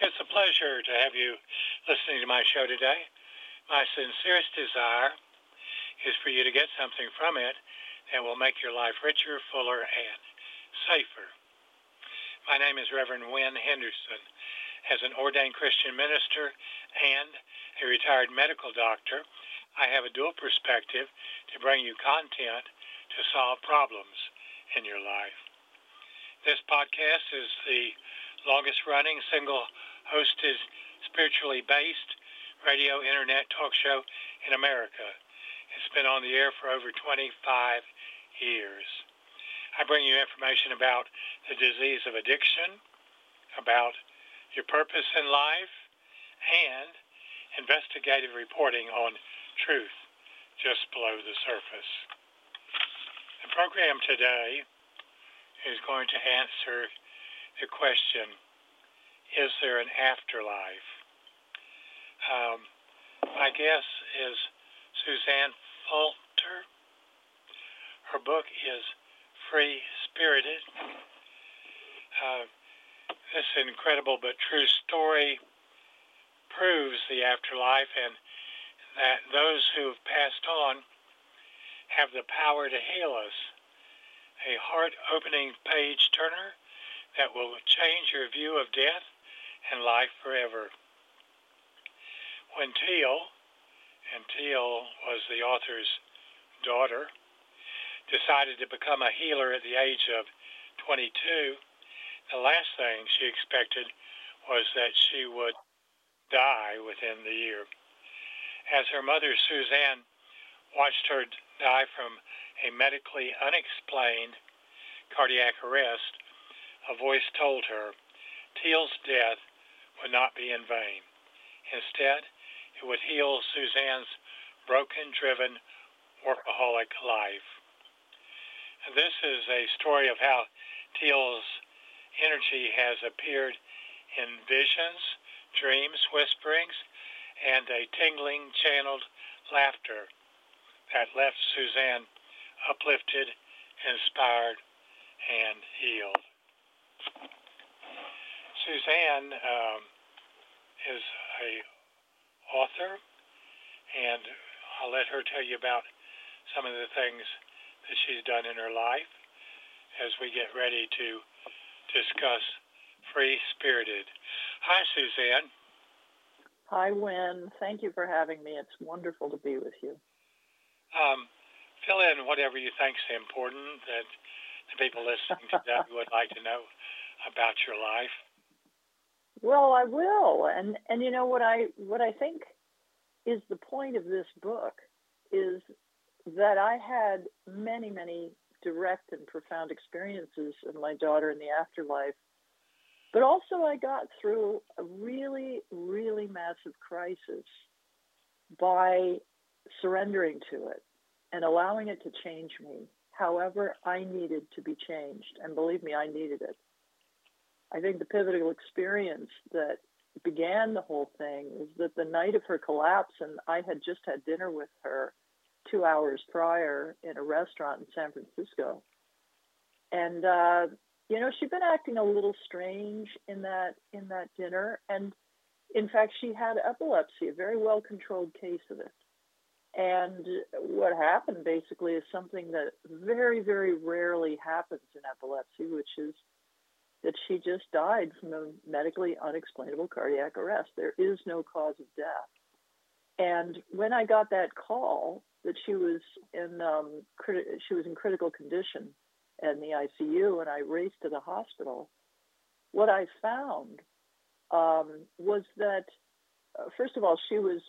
It's a pleasure to have you listening to my show today. My sincerest desire is for you to get something from it that will make your life richer, fuller, and safer. My name is Reverend Win Henderson. As an ordained Christian minister and a retired medical doctor, I have a dual perspective to bring you content to solve problems in your life. This podcast is the longest running single hosted spiritually based radio internet talk show in America. It's been on the air for over 25 years. I bring you information about the disease of addiction, about your purpose in life, and investigative reporting on truth just below the surface. The program today is going to answer the question is there an afterlife? Um, my guess is Suzanne Falter. Her book is Free Spirited. Uh, this incredible but true story proves the afterlife and that those who have passed on have the power to heal us. A heart opening page turner that will change your view of death and life forever. When Teal, and Teal was the author's daughter, decided to become a healer at the age of 22, the last thing she expected was that she would die within the year. As her mother, Suzanne, watched her die from a medically unexplained cardiac arrest, a voice told her Teal's death would not be in vain. Instead, it would heal Suzanne's broken, driven, workaholic life. This is a story of how Teal's energy has appeared in visions, dreams, whisperings, and a tingling, channeled laughter that left Suzanne uplifted, inspired, and healed. Suzanne um, is a author, and I'll let her tell you about some of the things that she's done in her life as we get ready to discuss Free Spirited. Hi, Suzanne. Hi, Win. Thank you for having me. It's wonderful to be with you. Um, fill in whatever you think is important that the people listening to that would like to know about your life. Well, I will. And and you know what I what I think is the point of this book is that I had many many direct and profound experiences of my daughter in the afterlife. But also I got through a really really massive crisis by surrendering to it and allowing it to change me however I needed to be changed. And believe me, I needed it. I think the pivotal experience that began the whole thing is that the night of her collapse, and I had just had dinner with her two hours prior in a restaurant in San Francisco. And uh, you know, she'd been acting a little strange in that in that dinner, and in fact, she had epilepsy, a very well controlled case of it. And what happened basically is something that very, very rarely happens in epilepsy, which is that she just died from a medically unexplainable cardiac arrest. There is no cause of death. And when I got that call that she was in um, she was in critical condition in the ICU, and I raced to the hospital, what I found um, was that uh, first of all she was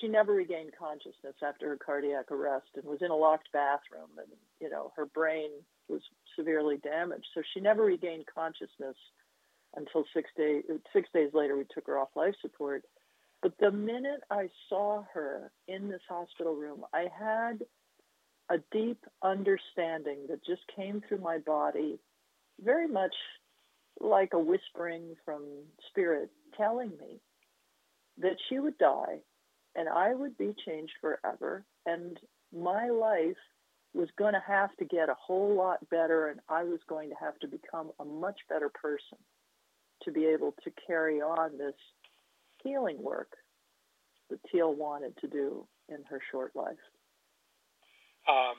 she never regained consciousness after her cardiac arrest and was in a locked bathroom, and you know her brain was severely damaged. So she never regained consciousness until six days. Six days later, we took her off life support. But the minute I saw her in this hospital room, I had a deep understanding that just came through my body, very much like a whispering from spirit telling me that she would die and I would be changed forever. And my life was going to have to get a whole lot better, and I was going to have to become a much better person to be able to carry on this healing work that Teal wanted to do in her short life. Um,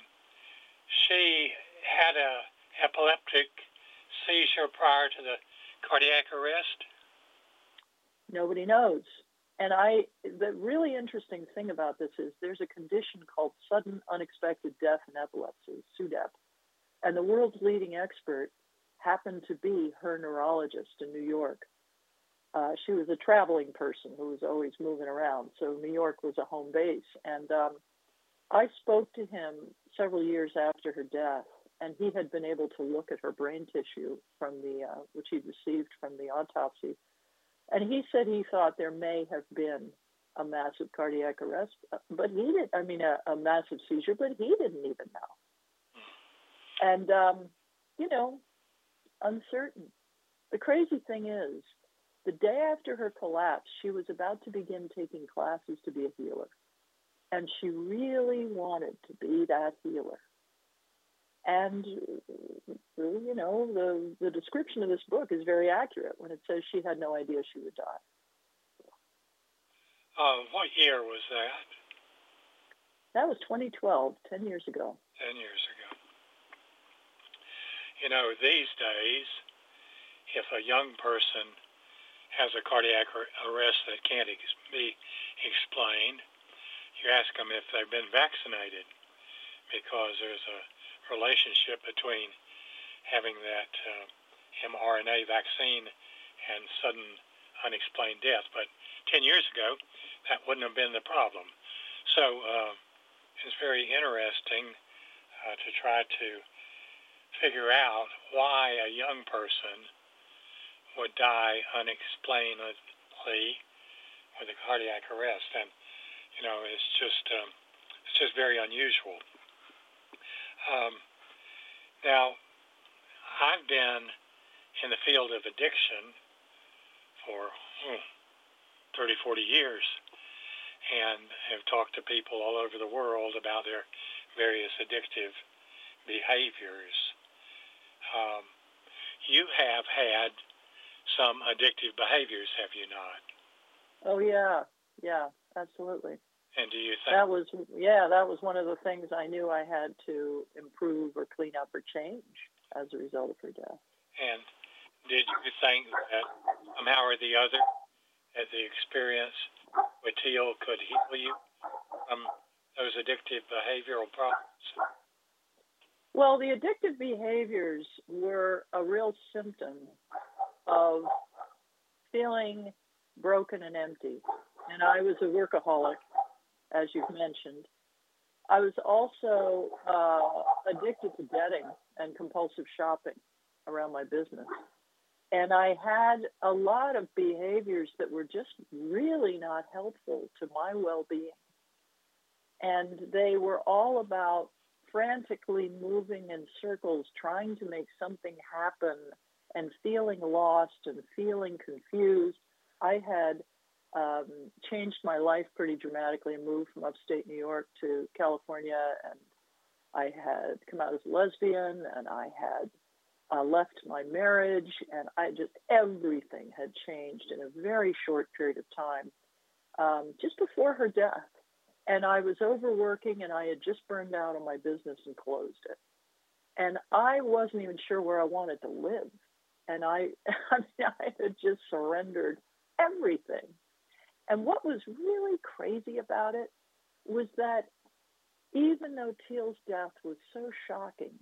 she had a epileptic seizure prior to the cardiac arrest. Nobody knows. And I, the really interesting thing about this is there's a condition called sudden unexpected death in epilepsy, SUDEP. And the world's leading expert happened to be her neurologist in New York. Uh, she was a traveling person who was always moving around, so New York was a home base. And um, I spoke to him several years after her death, and he had been able to look at her brain tissue from the uh, which he'd received from the autopsy, and he said he thought there may have been a massive cardiac arrest, but he didn't, I mean, a, a massive seizure, but he didn't even know. And um, you know, uncertain. The crazy thing is, the day after her collapse, she was about to begin taking classes to be a healer. And she really wanted to be that healer. And, you know, the, the description of this book is very accurate when it says she had no idea she would die. Uh, what year was that? That was 2012, 10 years ago. 10 years ago. You know, these days, if a young person has a cardiac arrest that can't ex- be explained, you ask them if they've been vaccinated because there's a relationship between having that uh, mRNA vaccine and sudden unexplained death. But 10 years ago, that wouldn't have been the problem. So uh, it's very interesting uh, to try to figure out why a young person would die unexplainedly with a cardiac arrest, and you know it's just um, it's just very unusual. Um, now, I've been in the field of addiction for hmm, 30, 40 years and have talked to people all over the world about their various addictive behaviors. Um, you have had some addictive behaviors, have you not? Oh yeah, yeah, absolutely. And do you think that was yeah, that was one of the things I knew I had to improve or clean up or change as a result of her death. And did you think that somehow or the other that the experience with Teal could heal you from those addictive behavioral problems? Well, the addictive behaviors were a real symptom of feeling broken and empty. And I was a workaholic, as you've mentioned. I was also uh, addicted to debting and compulsive shopping around my business. And I had a lot of behaviors that were just really not helpful to my well being. And they were all about frantically moving in circles, trying to make something happen and feeling lost and feeling confused. I had um, changed my life pretty dramatically moved from upstate New York to California. And I had come out as a lesbian and I had uh, left my marriage and I just, everything had changed in a very short period of time, um, just before her death. And I was overworking and I had just burned out on my business and closed it. And I wasn't even sure where I wanted to live. And I, I, mean, I had just surrendered everything. And what was really crazy about it was that even though Teal's death was so shocking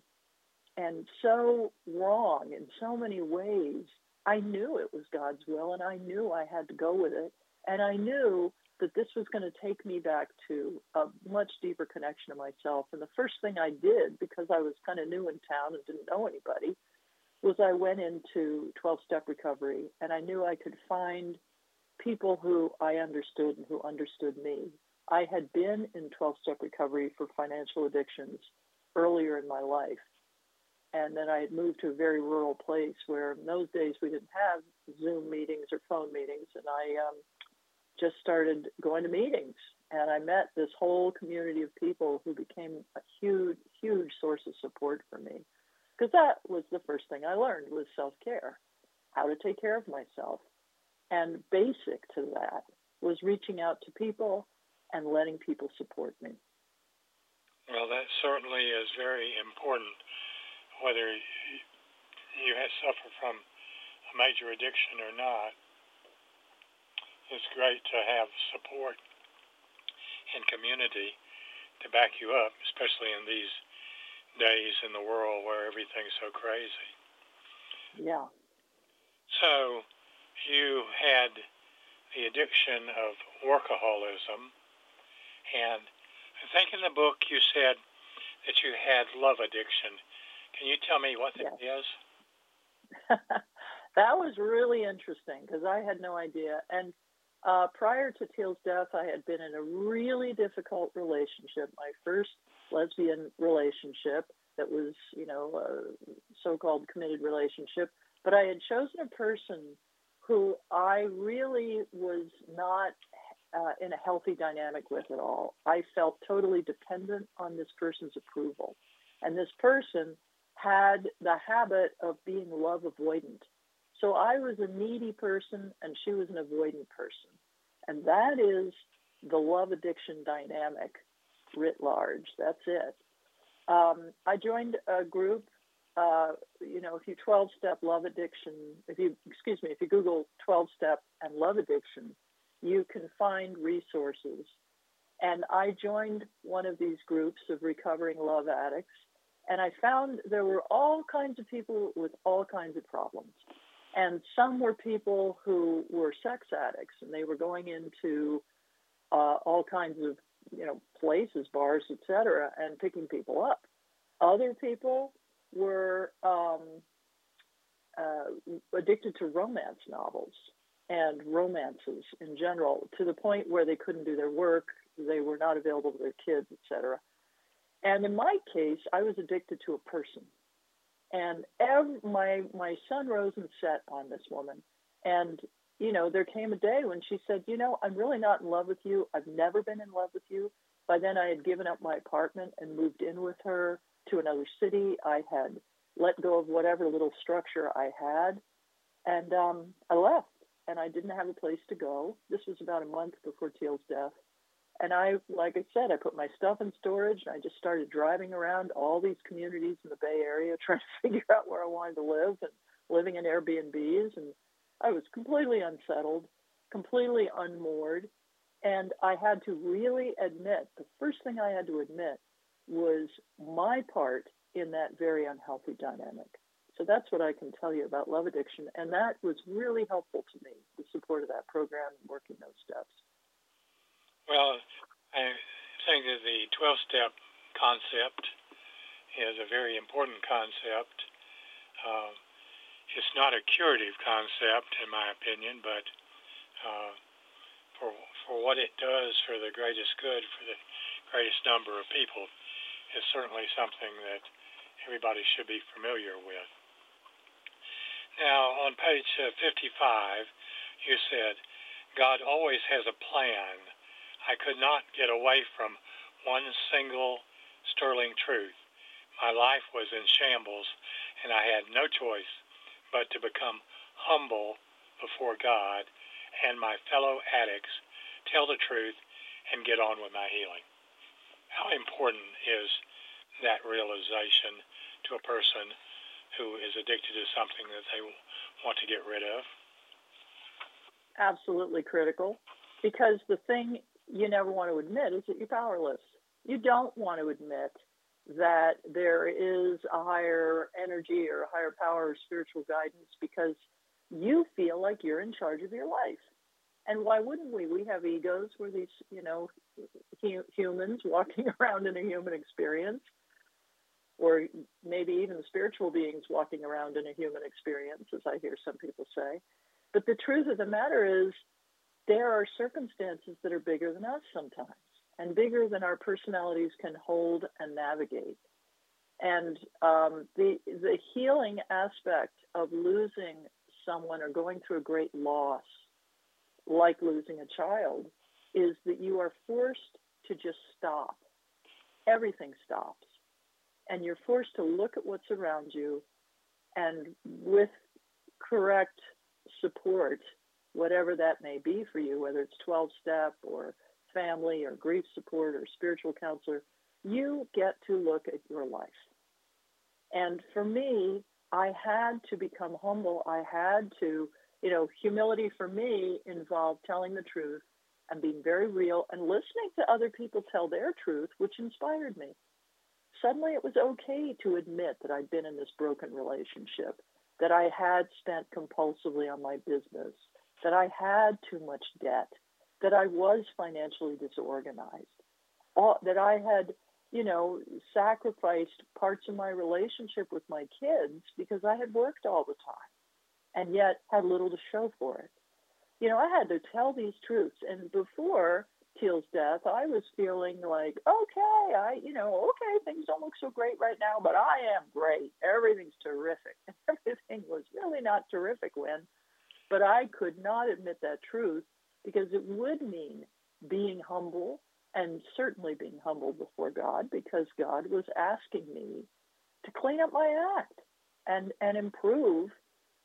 and so wrong in so many ways, I knew it was God's will and I knew I had to go with it. And I knew that this was going to take me back to a much deeper connection to myself. And the first thing I did, because I was kind of new in town and didn't know anybody, was I went into 12 step recovery and I knew I could find people who I understood and who understood me. I had been in 12 step recovery for financial addictions earlier in my life. And then I had moved to a very rural place where in those days we didn't have Zoom meetings or phone meetings. And I um, just started going to meetings and I met this whole community of people who became a huge, huge source of support for me. Because that was the first thing I learned was self care. how to take care of myself. And basic to that was reaching out to people and letting people support me. Well, that certainly is very important, whether you suffer from a major addiction or not. It's great to have support and community to back you up, especially in these days in the world where everything's so crazy. Yeah. So you had the addiction of workaholism, and I think in the book you said that you had love addiction. Can you tell me what that yes. is? that was really interesting because I had no idea. And uh, prior to Teal's death, I had been in a really difficult relationship. My first lesbian relationship that was, you know, a so-called committed relationship. But I had chosen a person who I really was not uh, in a healthy dynamic with at all. I felt totally dependent on this person's approval. And this person had the habit of being love avoidant. So I was a needy person and she was an avoidant person. And that is the love addiction dynamic writ large. That's it. Um, I joined a group, uh, you know, if you 12 step love addiction, if you, excuse me, if you Google 12 step and love addiction, you can find resources. And I joined one of these groups of recovering love addicts. And I found there were all kinds of people with all kinds of problems. And some were people who were sex addicts and they were going into uh, all kinds of you know places, bars, etc., and picking people up. Other people were um, uh, addicted to romance novels and romances in general, to the point where they couldn't do their work, they were not available to their kids, etc. And in my case, I was addicted to a person. And my my sun rose and set on this woman. And you know, there came a day when she said, "You know, I'm really not in love with you. I've never been in love with you." By then, I had given up my apartment and moved in with her to another city. I had let go of whatever little structure I had, and um, I left. And I didn't have a place to go. This was about a month before Teal's death. And I, like I said, I put my stuff in storage and I just started driving around all these communities in the Bay Area trying to figure out where I wanted to live and living in Airbnbs. And I was completely unsettled, completely unmoored. And I had to really admit the first thing I had to admit was my part in that very unhealthy dynamic. So that's what I can tell you about love addiction. And that was really helpful to me, the support of that program and working those steps. Well, I think that the 12 step concept is a very important concept. Uh, it's not a curative concept, in my opinion, but uh, for, for what it does for the greatest good for the greatest number of people is certainly something that everybody should be familiar with. Now, on page uh, 55, you said, God always has a plan I could not get away from one single sterling truth. My life was in shambles, and I had no choice but to become humble before God and my fellow addicts, tell the truth, and get on with my healing. How important is that realization to a person who is addicted to something that they want to get rid of? Absolutely critical because the thing you never want to admit is that you're powerless. You don't want to admit that there is a higher energy or a higher power or spiritual guidance because you feel like you're in charge of your life. And why wouldn't we? We have egos. We're these, you know, humans walking around in a human experience, or maybe even spiritual beings walking around in a human experience, as I hear some people say. But the truth of the matter is, there are circumstances that are bigger than us sometimes and bigger than our personalities can hold and navigate. And um, the, the healing aspect of losing someone or going through a great loss, like losing a child, is that you are forced to just stop. Everything stops. And you're forced to look at what's around you and with correct support, whatever that may be for you, whether it's 12 step or family or grief support or spiritual counselor, you get to look at your life. And for me, I had to become humble. I had to, you know, humility for me involved telling the truth and being very real and listening to other people tell their truth, which inspired me. Suddenly it was okay to admit that I'd been in this broken relationship, that I had spent compulsively on my business, that I had too much debt, that I was financially disorganized, that I had, you know, sacrificed parts of my relationship with my kids because I had worked all the time and yet had little to show for it. You know, I had to tell these truths. And before Teal's death, I was feeling like, okay, I, you know, okay, things don't look so great right now, but I am great. Everything's terrific. Everything was really not terrific when, but I could not admit that truth because it would mean being humble and certainly being humble before God because God was asking me to clean up my act and, and improve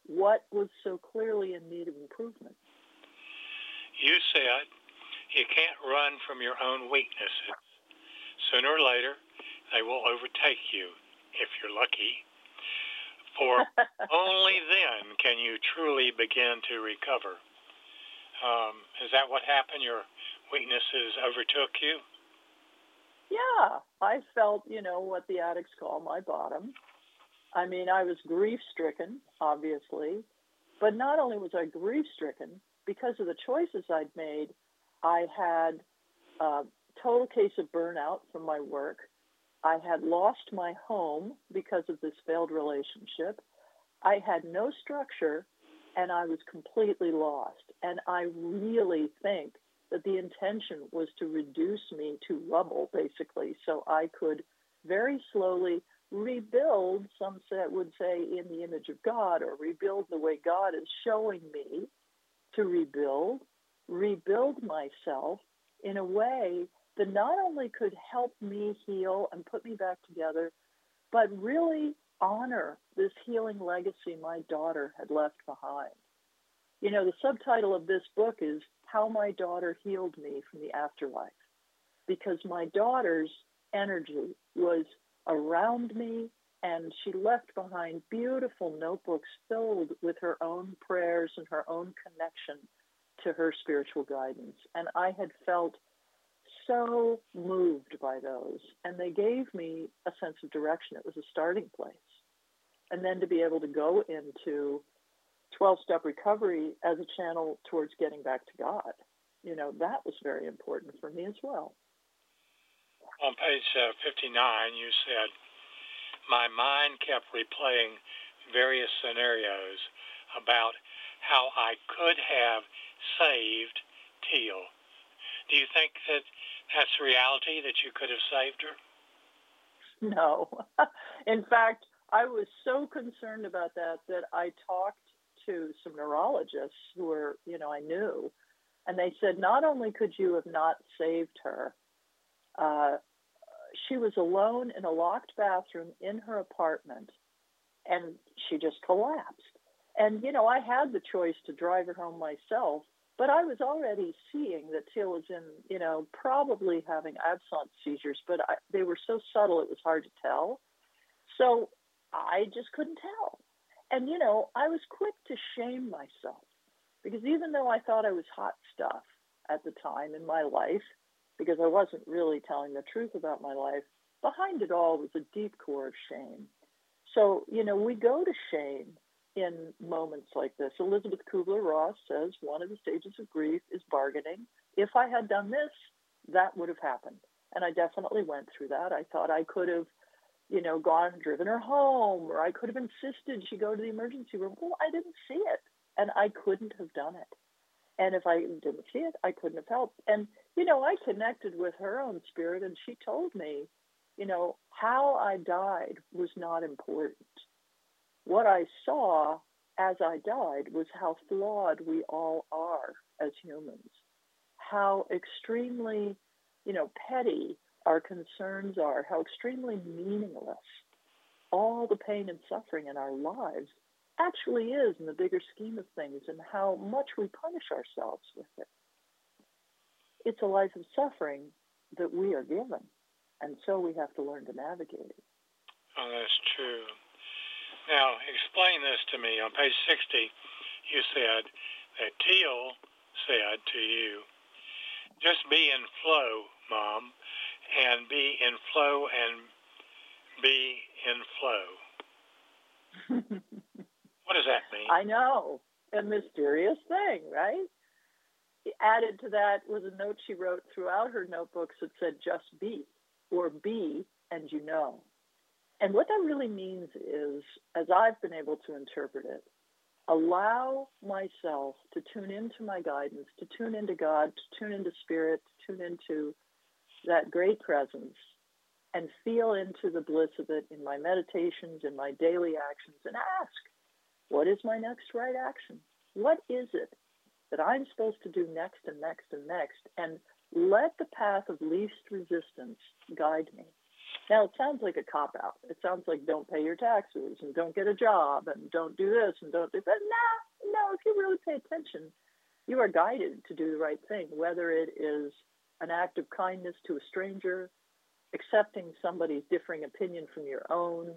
what was so clearly in need of improvement. You said you can't run from your own weaknesses. Sooner or later, they will overtake you if you're lucky. For only then can you truly begin to recover. Um, is that what happened? Your weaknesses overtook you? Yeah, I felt, you know, what the addicts call my bottom. I mean, I was grief stricken, obviously, but not only was I grief stricken, because of the choices I'd made, I had a total case of burnout from my work. I had lost my home because of this failed relationship. I had no structure and I was completely lost. And I really think that the intention was to reduce me to rubble, basically, so I could very slowly rebuild, some set would say, in the image of God, or rebuild the way God is showing me to rebuild, rebuild myself in a way that not only could help me heal and put me back together, but really honor this healing legacy my daughter had left behind. You know, the subtitle of this book is How My Daughter Healed Me from the Afterlife, because my daughter's energy was around me and she left behind beautiful notebooks filled with her own prayers and her own connection to her spiritual guidance. And I had felt so moved by those. And they gave me a sense of direction. It was a starting place and then to be able to go into 12 step recovery as a channel towards getting back to God. You know, that was very important for me as well. On page uh, 59, you said, My mind kept replaying various scenarios about how I could have saved Teal. Do you think that that's reality, that you could have saved her? No. In fact, I was so concerned about that that I talked to some neurologists who were, you know, I knew, and they said not only could you have not saved her, uh, she was alone in a locked bathroom in her apartment, and she just collapsed. And you know, I had the choice to drive her home myself, but I was already seeing that Teal was in, you know, probably having absence seizures, but I, they were so subtle it was hard to tell. So I just couldn't tell. And, you know, I was quick to shame myself because even though I thought I was hot stuff at the time in my life, because I wasn't really telling the truth about my life, behind it all was a deep core of shame. So, you know, we go to shame in moments like this. Elisabeth Kubler Ross says one of the stages of grief is bargaining. If I had done this, that would have happened. And I definitely went through that. I thought I could have you know, gone and driven her home, or I could have insisted she go to the emergency room. Well, I didn't see it, and I couldn't have done it. And if I didn't see it, I couldn't have helped. And, you know, I connected with her own spirit, and she told me, you know, how I died was not important. What I saw as I died was how flawed we all are as humans, how extremely, you know, petty our concerns are, how extremely meaningless all the pain and suffering in our lives actually is in the bigger scheme of things and how much we punish ourselves with it. It's a life of suffering that we are given, and so we have to learn to navigate it. Oh, that's true. Now, explain this to me. On page 60, you said that Teal said to you, just be in flow, Mom, and be in flow and be in flow. what does that mean? I know. A mysterious thing, right? Added to that was a note she wrote throughout her notebooks that said, just be, or be, and you know. And what that really means is, as I've been able to interpret it, allow myself to tune into my guidance, to tune into God, to tune into spirit, to tune into that great presence and feel into the bliss of it in my meditations, in my daily actions, and ask, what is my next right action? What is it that I'm supposed to do next and next and next? And let the path of least resistance guide me. Now, it sounds like a cop out. It sounds like don't pay your taxes and don't get a job and don't do this and don't do that. No, no, if you really pay attention, you are guided to do the right thing, whether it is an act of kindness to a stranger, accepting somebody's differing opinion from your own,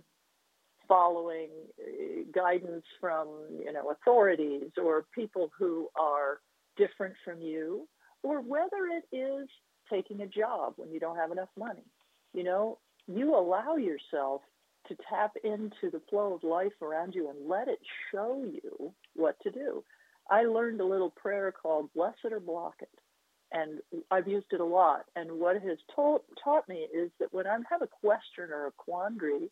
following uh, guidance from you know authorities or people who are different from you, or whether it is taking a job when you don't have enough money. You know, you allow yourself to tap into the flow of life around you and let it show you what to do. I learned a little prayer called Bless It or Block It. And I've used it a lot. And what it has taught, taught me is that when I have a question or a quandary,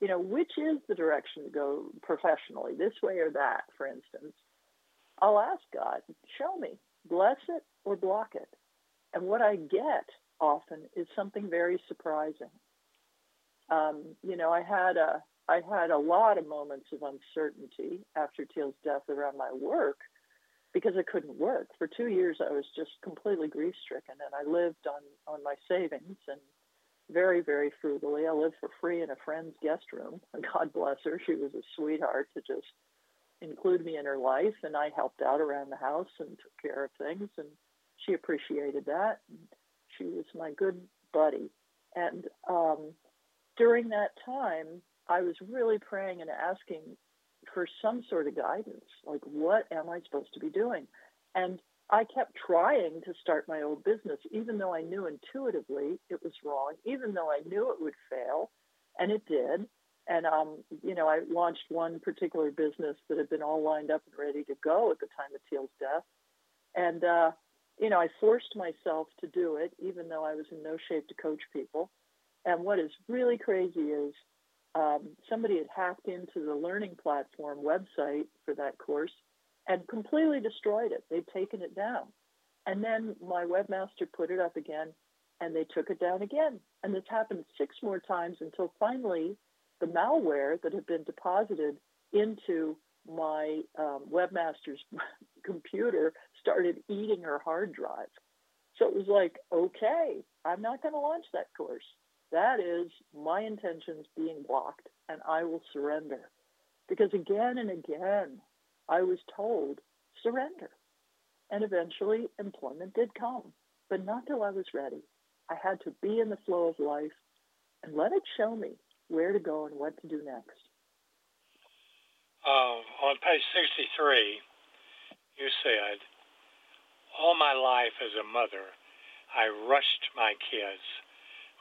you know, which is the direction to go professionally, this way or that, for instance, I'll ask God, show me, bless it or block it. And what I get often is something very surprising um, you know, I had a I had a lot of moments of uncertainty after Teal's death around my work because I couldn't work. For two years, I was just completely grief stricken, and I lived on on my savings and very very frugally. I lived for free in a friend's guest room. And God bless her, she was a sweetheart to just include me in her life, and I helped out around the house and took care of things, and she appreciated that. And she was my good buddy, and um, during that time, I was really praying and asking for some sort of guidance. Like, what am I supposed to be doing? And I kept trying to start my old business, even though I knew intuitively it was wrong, even though I knew it would fail, and it did. And um, you know, I launched one particular business that had been all lined up and ready to go at the time of Teal's death, and uh, you know, I forced myself to do it, even though I was in no shape to coach people. And what is really crazy is um, somebody had hacked into the learning platform website for that course and completely destroyed it. They'd taken it down. And then my webmaster put it up again and they took it down again. And this happened six more times until finally the malware that had been deposited into my um, webmaster's computer started eating her hard drive. So it was like, okay, I'm not going to launch that course. That is my intentions being blocked, and I will surrender. Because again and again, I was told, surrender. And eventually, employment did come, but not till I was ready. I had to be in the flow of life and let it show me where to go and what to do next. Uh, on page 63, you said, All my life as a mother, I rushed my kids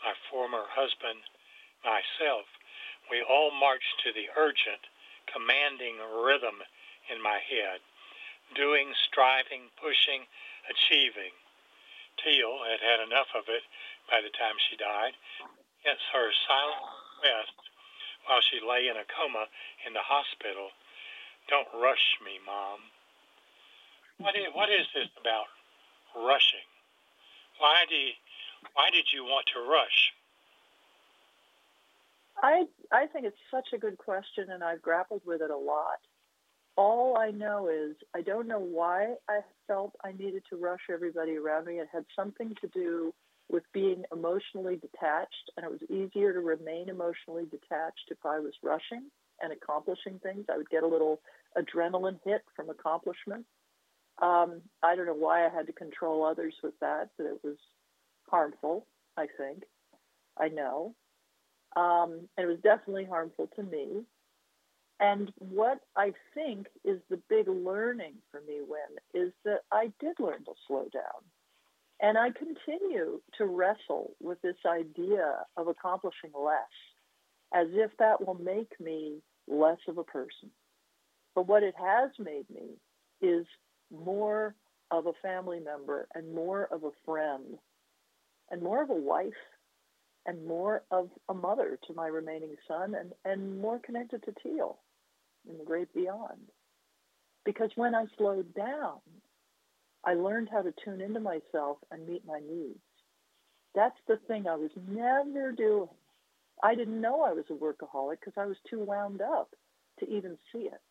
my former husband, myself, we all marched to the urgent, commanding rhythm in my head, doing, striving, pushing, achieving. Teal had had enough of it by the time she died. Hence her silent request while she lay in a coma in the hospital. Don't rush me, Mom. What is, what is this about rushing? Why do you, why did you want to rush? I I think it's such a good question, and I've grappled with it a lot. All I know is I don't know why I felt I needed to rush everybody around me. It had something to do with being emotionally detached, and it was easier to remain emotionally detached if I was rushing. and accomplishing things. I would get a little adrenaline hit from accomplishment. Um, I don't know why I had to control others with that, but it was harmful, I think. I know. Um, and it was definitely harmful to me. And what I think is the big learning for me, Win, is that I did learn to slow down. And I continue to wrestle with this idea of accomplishing less, as if that will make me less of a person. But what it has made me is more of a family member and more of a friend and more of a wife and more of a mother to my remaining son and, and more connected to Teal in the great beyond. Because when I slowed down, I learned how to tune into myself and meet my needs. That's the thing I was never doing. I didn't know I was a workaholic because I was too wound up to even see it.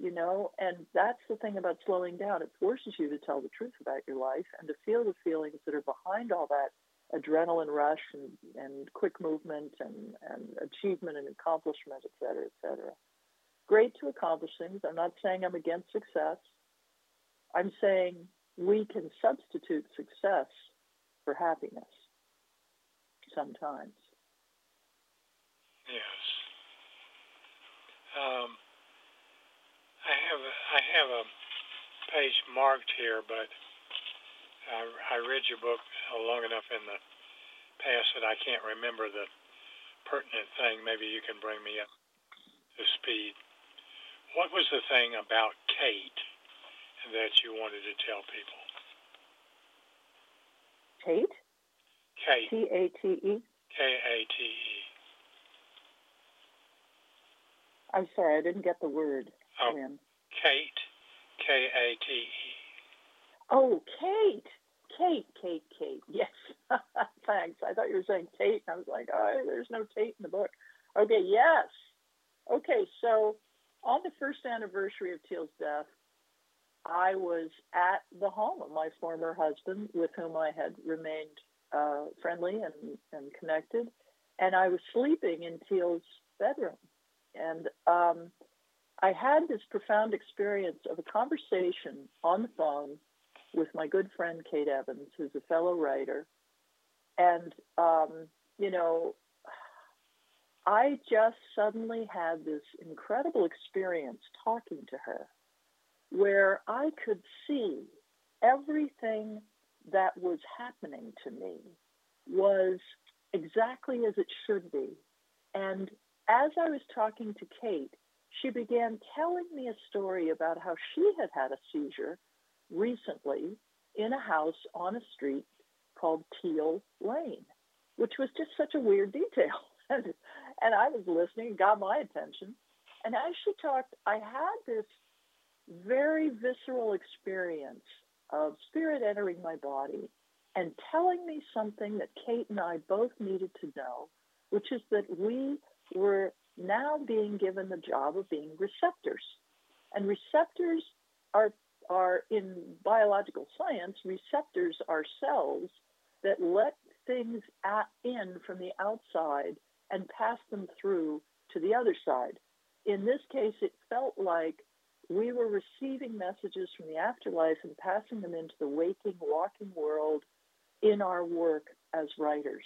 You know, and that's the thing about slowing down. It forces you to tell the truth about your life and to feel the feelings that are behind all that adrenaline rush and, and quick movement and, and achievement and accomplishment, et cetera, et cetera. Great to accomplish things. I'm not saying I'm against success. I'm saying we can substitute success for happiness sometimes. Yes. Um, I have a, I have a page marked here, but I, I read your book long enough in the past that I can't remember the pertinent thing. Maybe you can bring me up to speed. What was the thing about Kate that you wanted to tell people? Kate? Kate. T A T E? K A T E. I'm sorry, I didn't get the word. Oh, Lynn. Kate. K A T E. Oh, Kate. Kate, Kate, Kate. Yes. Thanks. I thought you were saying Tate. And I was like, oh, there's no Tate in the book. Okay, yes. Okay, so on the first anniversary of Teal's death, I was at the home of my former husband, with whom I had remained uh, friendly and, and connected, and I was sleeping in Teal's bedroom. And um, I had this profound experience of a conversation on the phone with my good friend Kate Evans, who's a fellow writer. And, um, you know, I just suddenly had this incredible experience talking to her where I could see everything that was happening to me was exactly as it should be. And as I was talking to Kate, she began telling me a story about how she had had a seizure recently in a house on a street called Teal Lane, which was just such a weird detail. and I was listening, got my attention. And as she talked, I had this very visceral experience of spirit entering my body and telling me something that Kate and I both needed to know, which is that we were now being given the job of being receptors. And receptors are, are in biological science, receptors are cells that let things at, in from the outside and pass them through to the other side. In this case, it felt like we were receiving messages from the afterlife and passing them into the waking, walking world in our work as writers.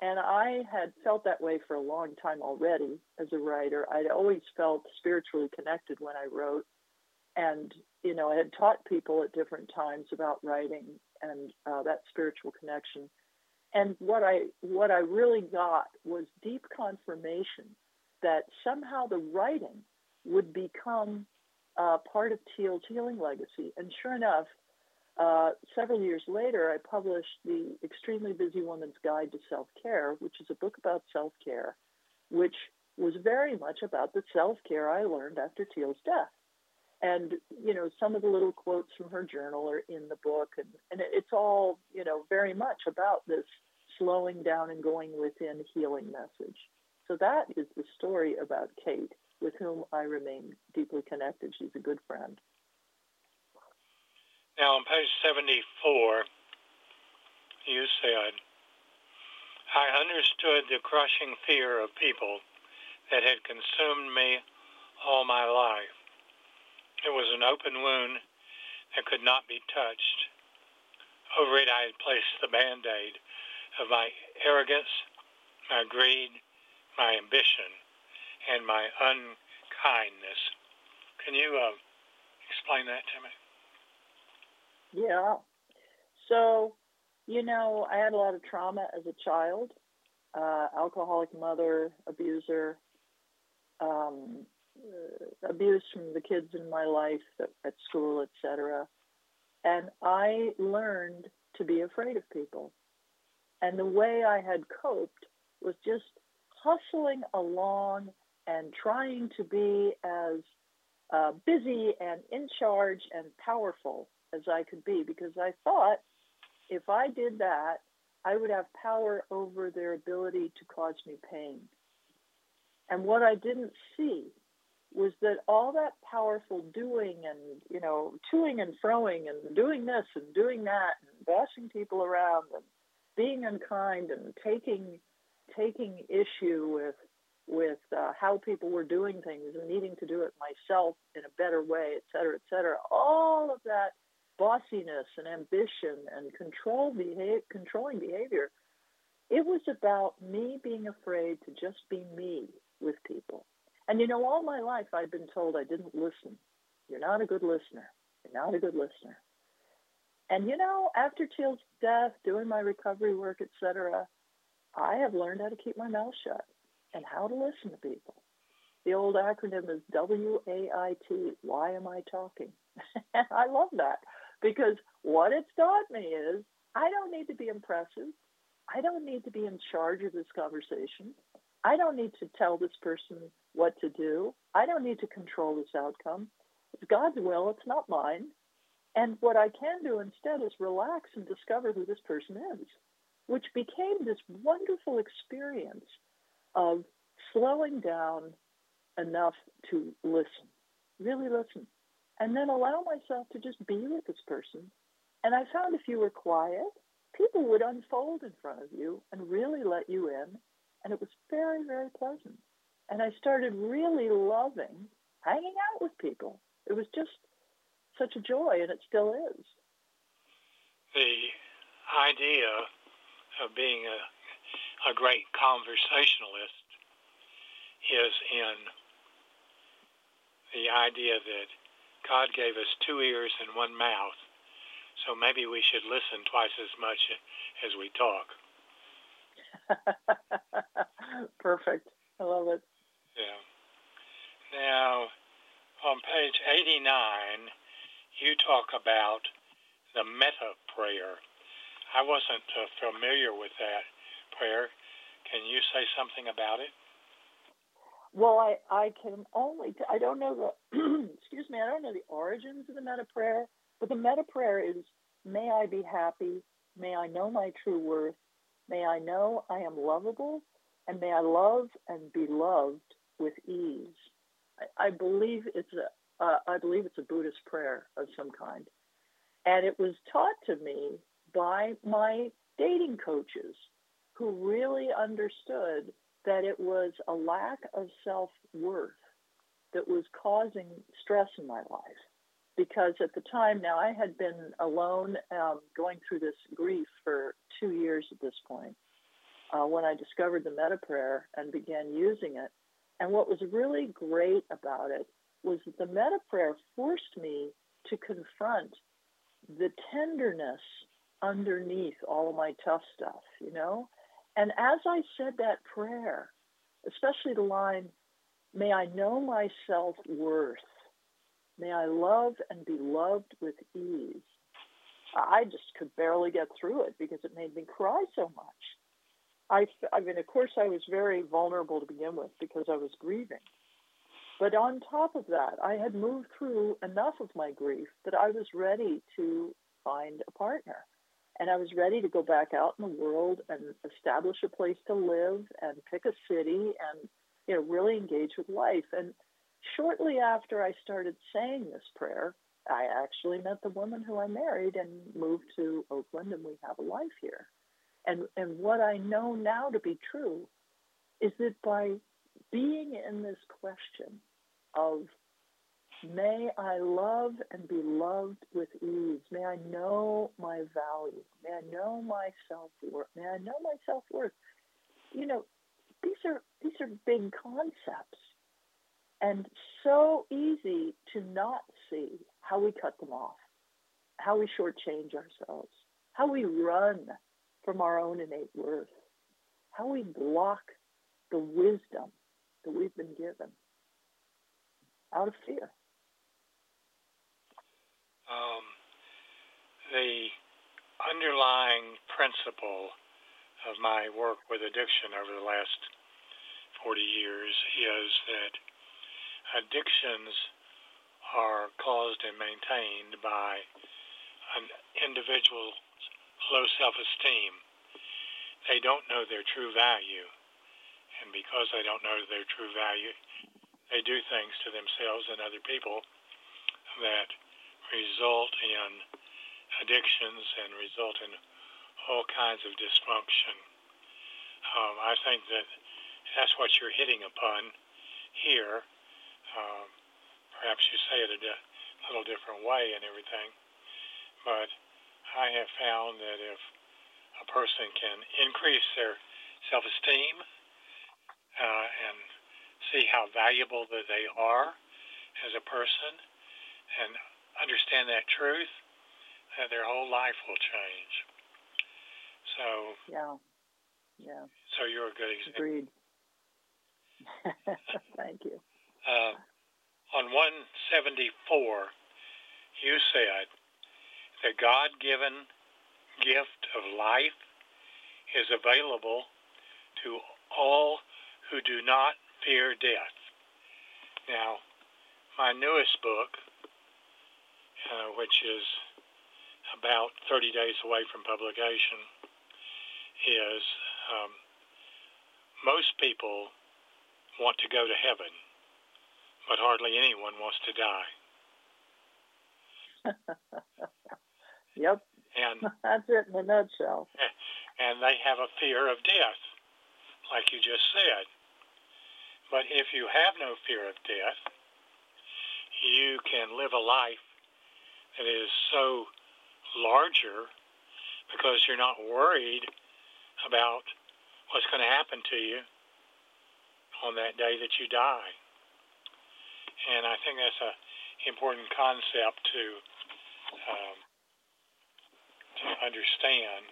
And I had felt that way for a long time already as a writer. I'd always felt spiritually connected when I wrote. And, you know, I had taught people at different times about writing and uh, that spiritual connection. And what I what I really got was deep confirmation that somehow the writing would become uh, part of Teal's healing legacy. And sure enough, uh, several years later, I published The Extremely Busy Woman's Guide to Self Care, which is a book about self care, which was very much about the self care I learned after Teal's death. And, you know, some of the little quotes from her journal are in the book, and, and it's all, you know, very much about this slowing down and going within healing message. So that is the story about Kate, with whom I remain deeply connected. She's a good friend. Now, on page 74, you said, I understood the crushing fear of people that had consumed me all my life. It was an open wound that could not be touched. Over it, I had placed the band aid of my arrogance, my greed, my ambition, and my unkindness. Can you uh, explain that to me? Yeah. So, you know, I had a lot of trauma as a child. Uh, alcoholic mother, abuser, um, uh, abuse from the kids in my life at, at school, etc. And I learned to be afraid of people. And the way I had coped was just hustling along and trying to be as uh, busy and in charge and powerful as I could be because I thought if I did that, I would have power over their ability to cause me pain. And what I didn't see was that all that powerful doing and, you know, toing and froing and doing this and doing that and bashing people around and being unkind and taking taking issue with with uh, how people were doing things and needing to do it myself in a better way, et cetera, et cetera. All of that bossiness and ambition and control behavior, controlling behavior, it was about me being afraid to just be me with people. And you know, all my life I've been told I didn't listen. You're not a good listener. You're not a good listener. And you know, after Teal's death, doing my recovery work, etc., I have learned how to keep my mouth shut and how to listen to people. The old acronym is W A I T. Why am I talking? I love that because what it's taught me is I don't need to be impressive. I don't need to be in charge of this conversation. I don't need to tell this person what to do. I don't need to control this outcome. It's God's will, it's not mine. And what I can do instead is relax and discover who this person is, which became this wonderful experience of slowing down enough to listen, really listen, and then allow myself to just be with this person. And I found if you were quiet, people would unfold in front of you and really let you in. And it was very, very pleasant. And I started really loving hanging out with people. It was just such a joy, and it still is. The idea of being a, a great conversationalist is in the idea that God gave us two ears and one mouth, so maybe we should listen twice as much as we talk. Perfect. I love it. Yeah. Now, on page 89, you talk about the metta prayer. I wasn't uh, familiar with that prayer. Can you say something about it? Well, I, I can only, I don't know the, excuse me, I don't know the origins of the metta prayer, but the metta prayer is, may I be happy, may I know my true worth, may I know I am lovable, and may I love and be loved with ease. I, I believe it's a, uh, I believe it's a Buddhist prayer of some kind. And it was taught to me by my dating coaches who really understood that it was a lack of self worth that was causing stress in my life. Because at the time, now I had been alone, um, going through this grief for two years at this point, uh, when I discovered the metta prayer and began using it. And what was really great about it was that the metta prayer forced me to confront the tenderness underneath all of my tough stuff, you know? And as I said that prayer, especially the line, May I know my self worth, may I love and be loved with ease, I just could barely get through it because it made me cry so much. I, I mean, of course, I was very vulnerable to begin with because I was grieving. But on top of that, I had moved through enough of my grief that I was ready to find a partner and I was ready to go back out in the world and establish a place to live and pick a city and you know really engage with life. And shortly after I started saying this prayer, I actually met the woman who I married and moved to Oakland, and we have a life here. And and what I know now to be true is that by being in this question of may I love and be loved with ease. May I know my value. May I know my self worth. May I know my self worth. You know, these are these are big concepts and so easy to not see how we cut them off, how we shortchange ourselves, how we run from our own innate worth, how we block the wisdom that we've been given out of fear. Um, the underlying principle of my work with addiction over the last 40 years is that addictions are caused and maintained by an individual's low self-esteem. They don't know their true value. And because they don't know their true value, they do things to themselves and other people that result in addictions and result in all kinds of dysfunction. Um, I think that that's what you're hitting upon here. Um, perhaps you say it a di- little different way and everything, but I have found that if a person can increase their self-esteem uh, and see how valuable that they are as a person and understand that truth, that their whole life will change. So yeah, yeah. So you're a good example. Agreed. Thank you. Uh, on 174, you said the God-given gift of life is available to all who do not fear death. Now, my newest book, uh, which is about 30 days away from publication, is um, most people want to go to heaven, but hardly anyone wants to die. yep. And that's it in a nutshell. And they have a fear of death, like you just said. But if you have no fear of death, you can live a life that is so larger because you're not worried about what's going to happen to you on that day that you die. And I think that's an important concept to um, to understand.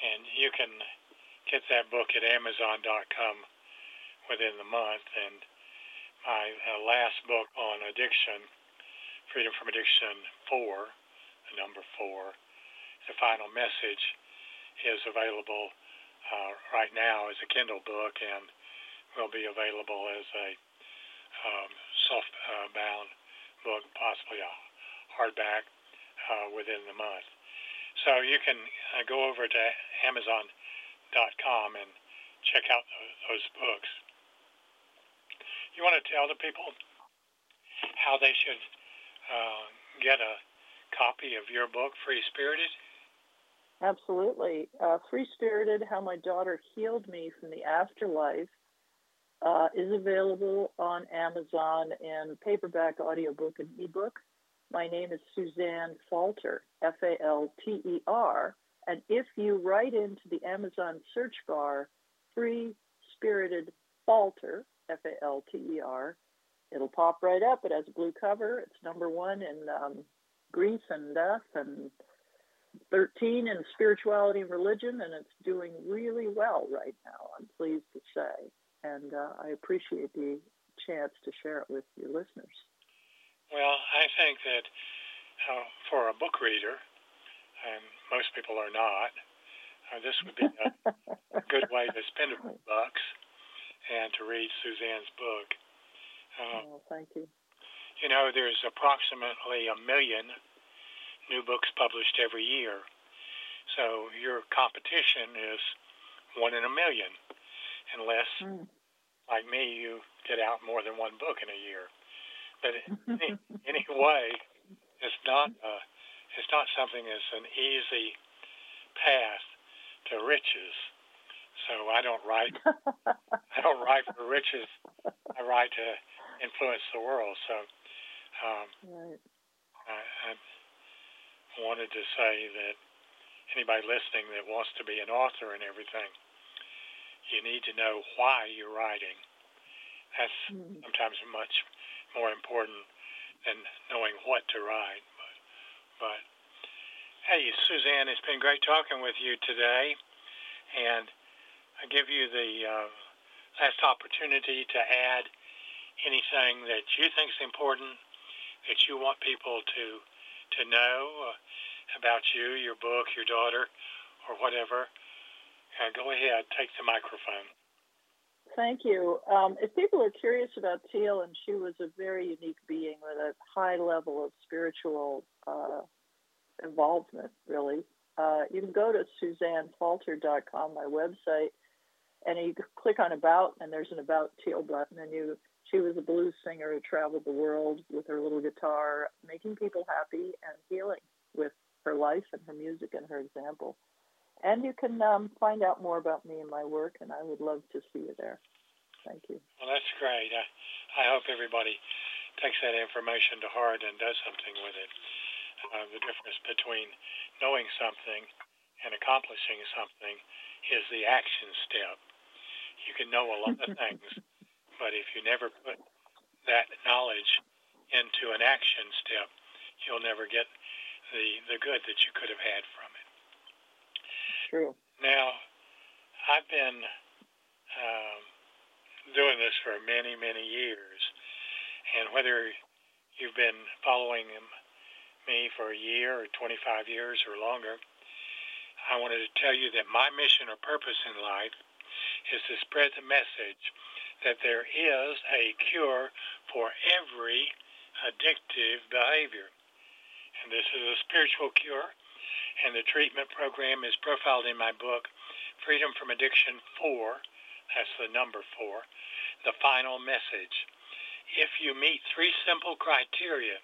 And you can get that book at Amazon.com within the month. And my uh, last book on addiction, Freedom from Addiction 4, the number 4, the final message is available uh, right now as a Kindle book and will be available as a um, soft-bound book, possibly a hardback uh, within the month. So you can uh, go over to Amazon.com and check out those books. You want to tell the people how they should uh, get a copy of your book, Free Spirited? Absolutely. Uh, Free Spirited How My Daughter Healed Me from the Afterlife uh, is available on Amazon in paperback, audiobook, and ebook. My name is Suzanne Falter, F A L T E R. And if you write into the Amazon search bar, Free Spirited Falter, F A L T E R, it'll pop right up. It has a blue cover. It's number one in um, grief and death and 13 in spirituality and religion, and it's doing really well right now, I'm pleased to say. And uh, I appreciate the chance to share it with your listeners. Well, I think that uh, for a book reader, and most people are not, uh, this would be a, a good way to spend a few bucks and to read Suzanne's book. Uh, oh, thank you. You know, there's approximately a million new books published every year. So your competition is one in a million, unless, mm. like me, you get out more than one book in a year. But any, anyway, it's not uh, it's not something that's an easy path to riches. So I don't write. I don't write for riches. I write to influence the world. So um, right. I, I wanted to say that anybody listening that wants to be an author and everything, you need to know why you're writing. That's Mm. sometimes much more important than knowing what to write. But, but hey, Suzanne, it's been great talking with you today, and give you the uh, last opportunity to add anything that you think is important that you want people to to know uh, about you, your book, your daughter, or whatever. Uh, go ahead, take the microphone. Thank you. Um, if people are curious about Teal, and she was a very unique being with a high level of spiritual uh, involvement, really, uh, you can go to suzannefalter.com, my website, and you click on About, and there's an About Teal button, and you. She was a blues singer who traveled the world with her little guitar, making people happy and healing with her life and her music and her example. And you can um, find out more about me and my work, and I would love to see you there. Thank you. Well, that's great. I, I hope everybody takes that information to heart and does something with it. Uh, the difference between knowing something and accomplishing something is the action step. You can know a lot of things, but if you never put that knowledge into an action step, you'll never get the, the good that you could have had from it. True. Now, I've been um, doing this for many, many years, and whether you've been following me for a year or 25 years or longer, I wanted to tell you that my mission or purpose in life is to spread the message that there is a cure for every addictive behavior. And this is a spiritual cure, and the treatment program is profiled in my book, Freedom from Addiction 4. That's the number 4. The final message. If you meet three simple criteria,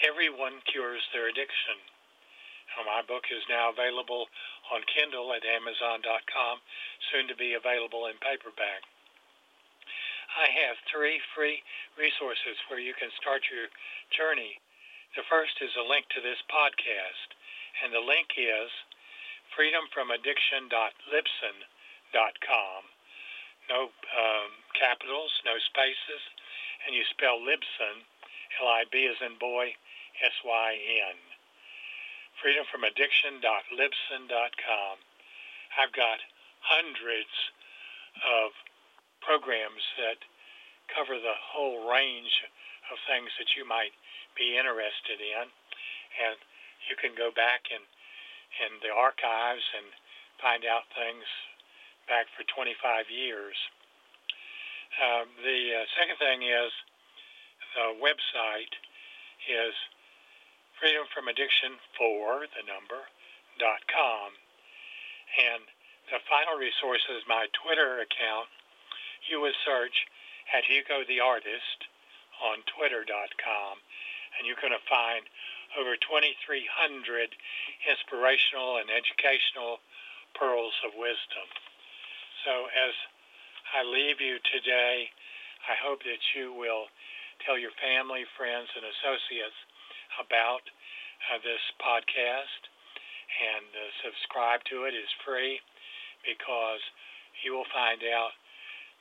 everyone cures their addiction. Now, my book is now available on Kindle at Amazon.com, soon to be available in paperback. I have three free resources where you can start your journey. The first is a link to this podcast, and the link is freedomfromaddiction.libsyn.com. No um, capitals, no spaces, and you spell Libsyn, L-I-B as in boy, S-Y-N. Freedomfromaddiction.libsyn.com. I've got hundreds of programs that cover the whole range of things that you might be interested in. And you can go back in, in the archives and find out things back for 25 years. Um, the uh, second thing is the website is Freedom from Addiction for the number dot com. And the final resource is my Twitter account. You would search at Hugo the Artist on Twitter.com, and you're going to find over 2,300 inspirational and educational pearls of wisdom. So as I leave you today, I hope that you will tell your family, friends, and associates about uh, this podcast and uh, subscribe to it is free because you will find out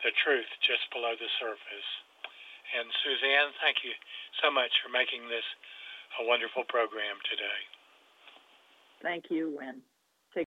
the truth just below the surface. And Suzanne, thank you so much for making this a wonderful program today. Thank you, Win.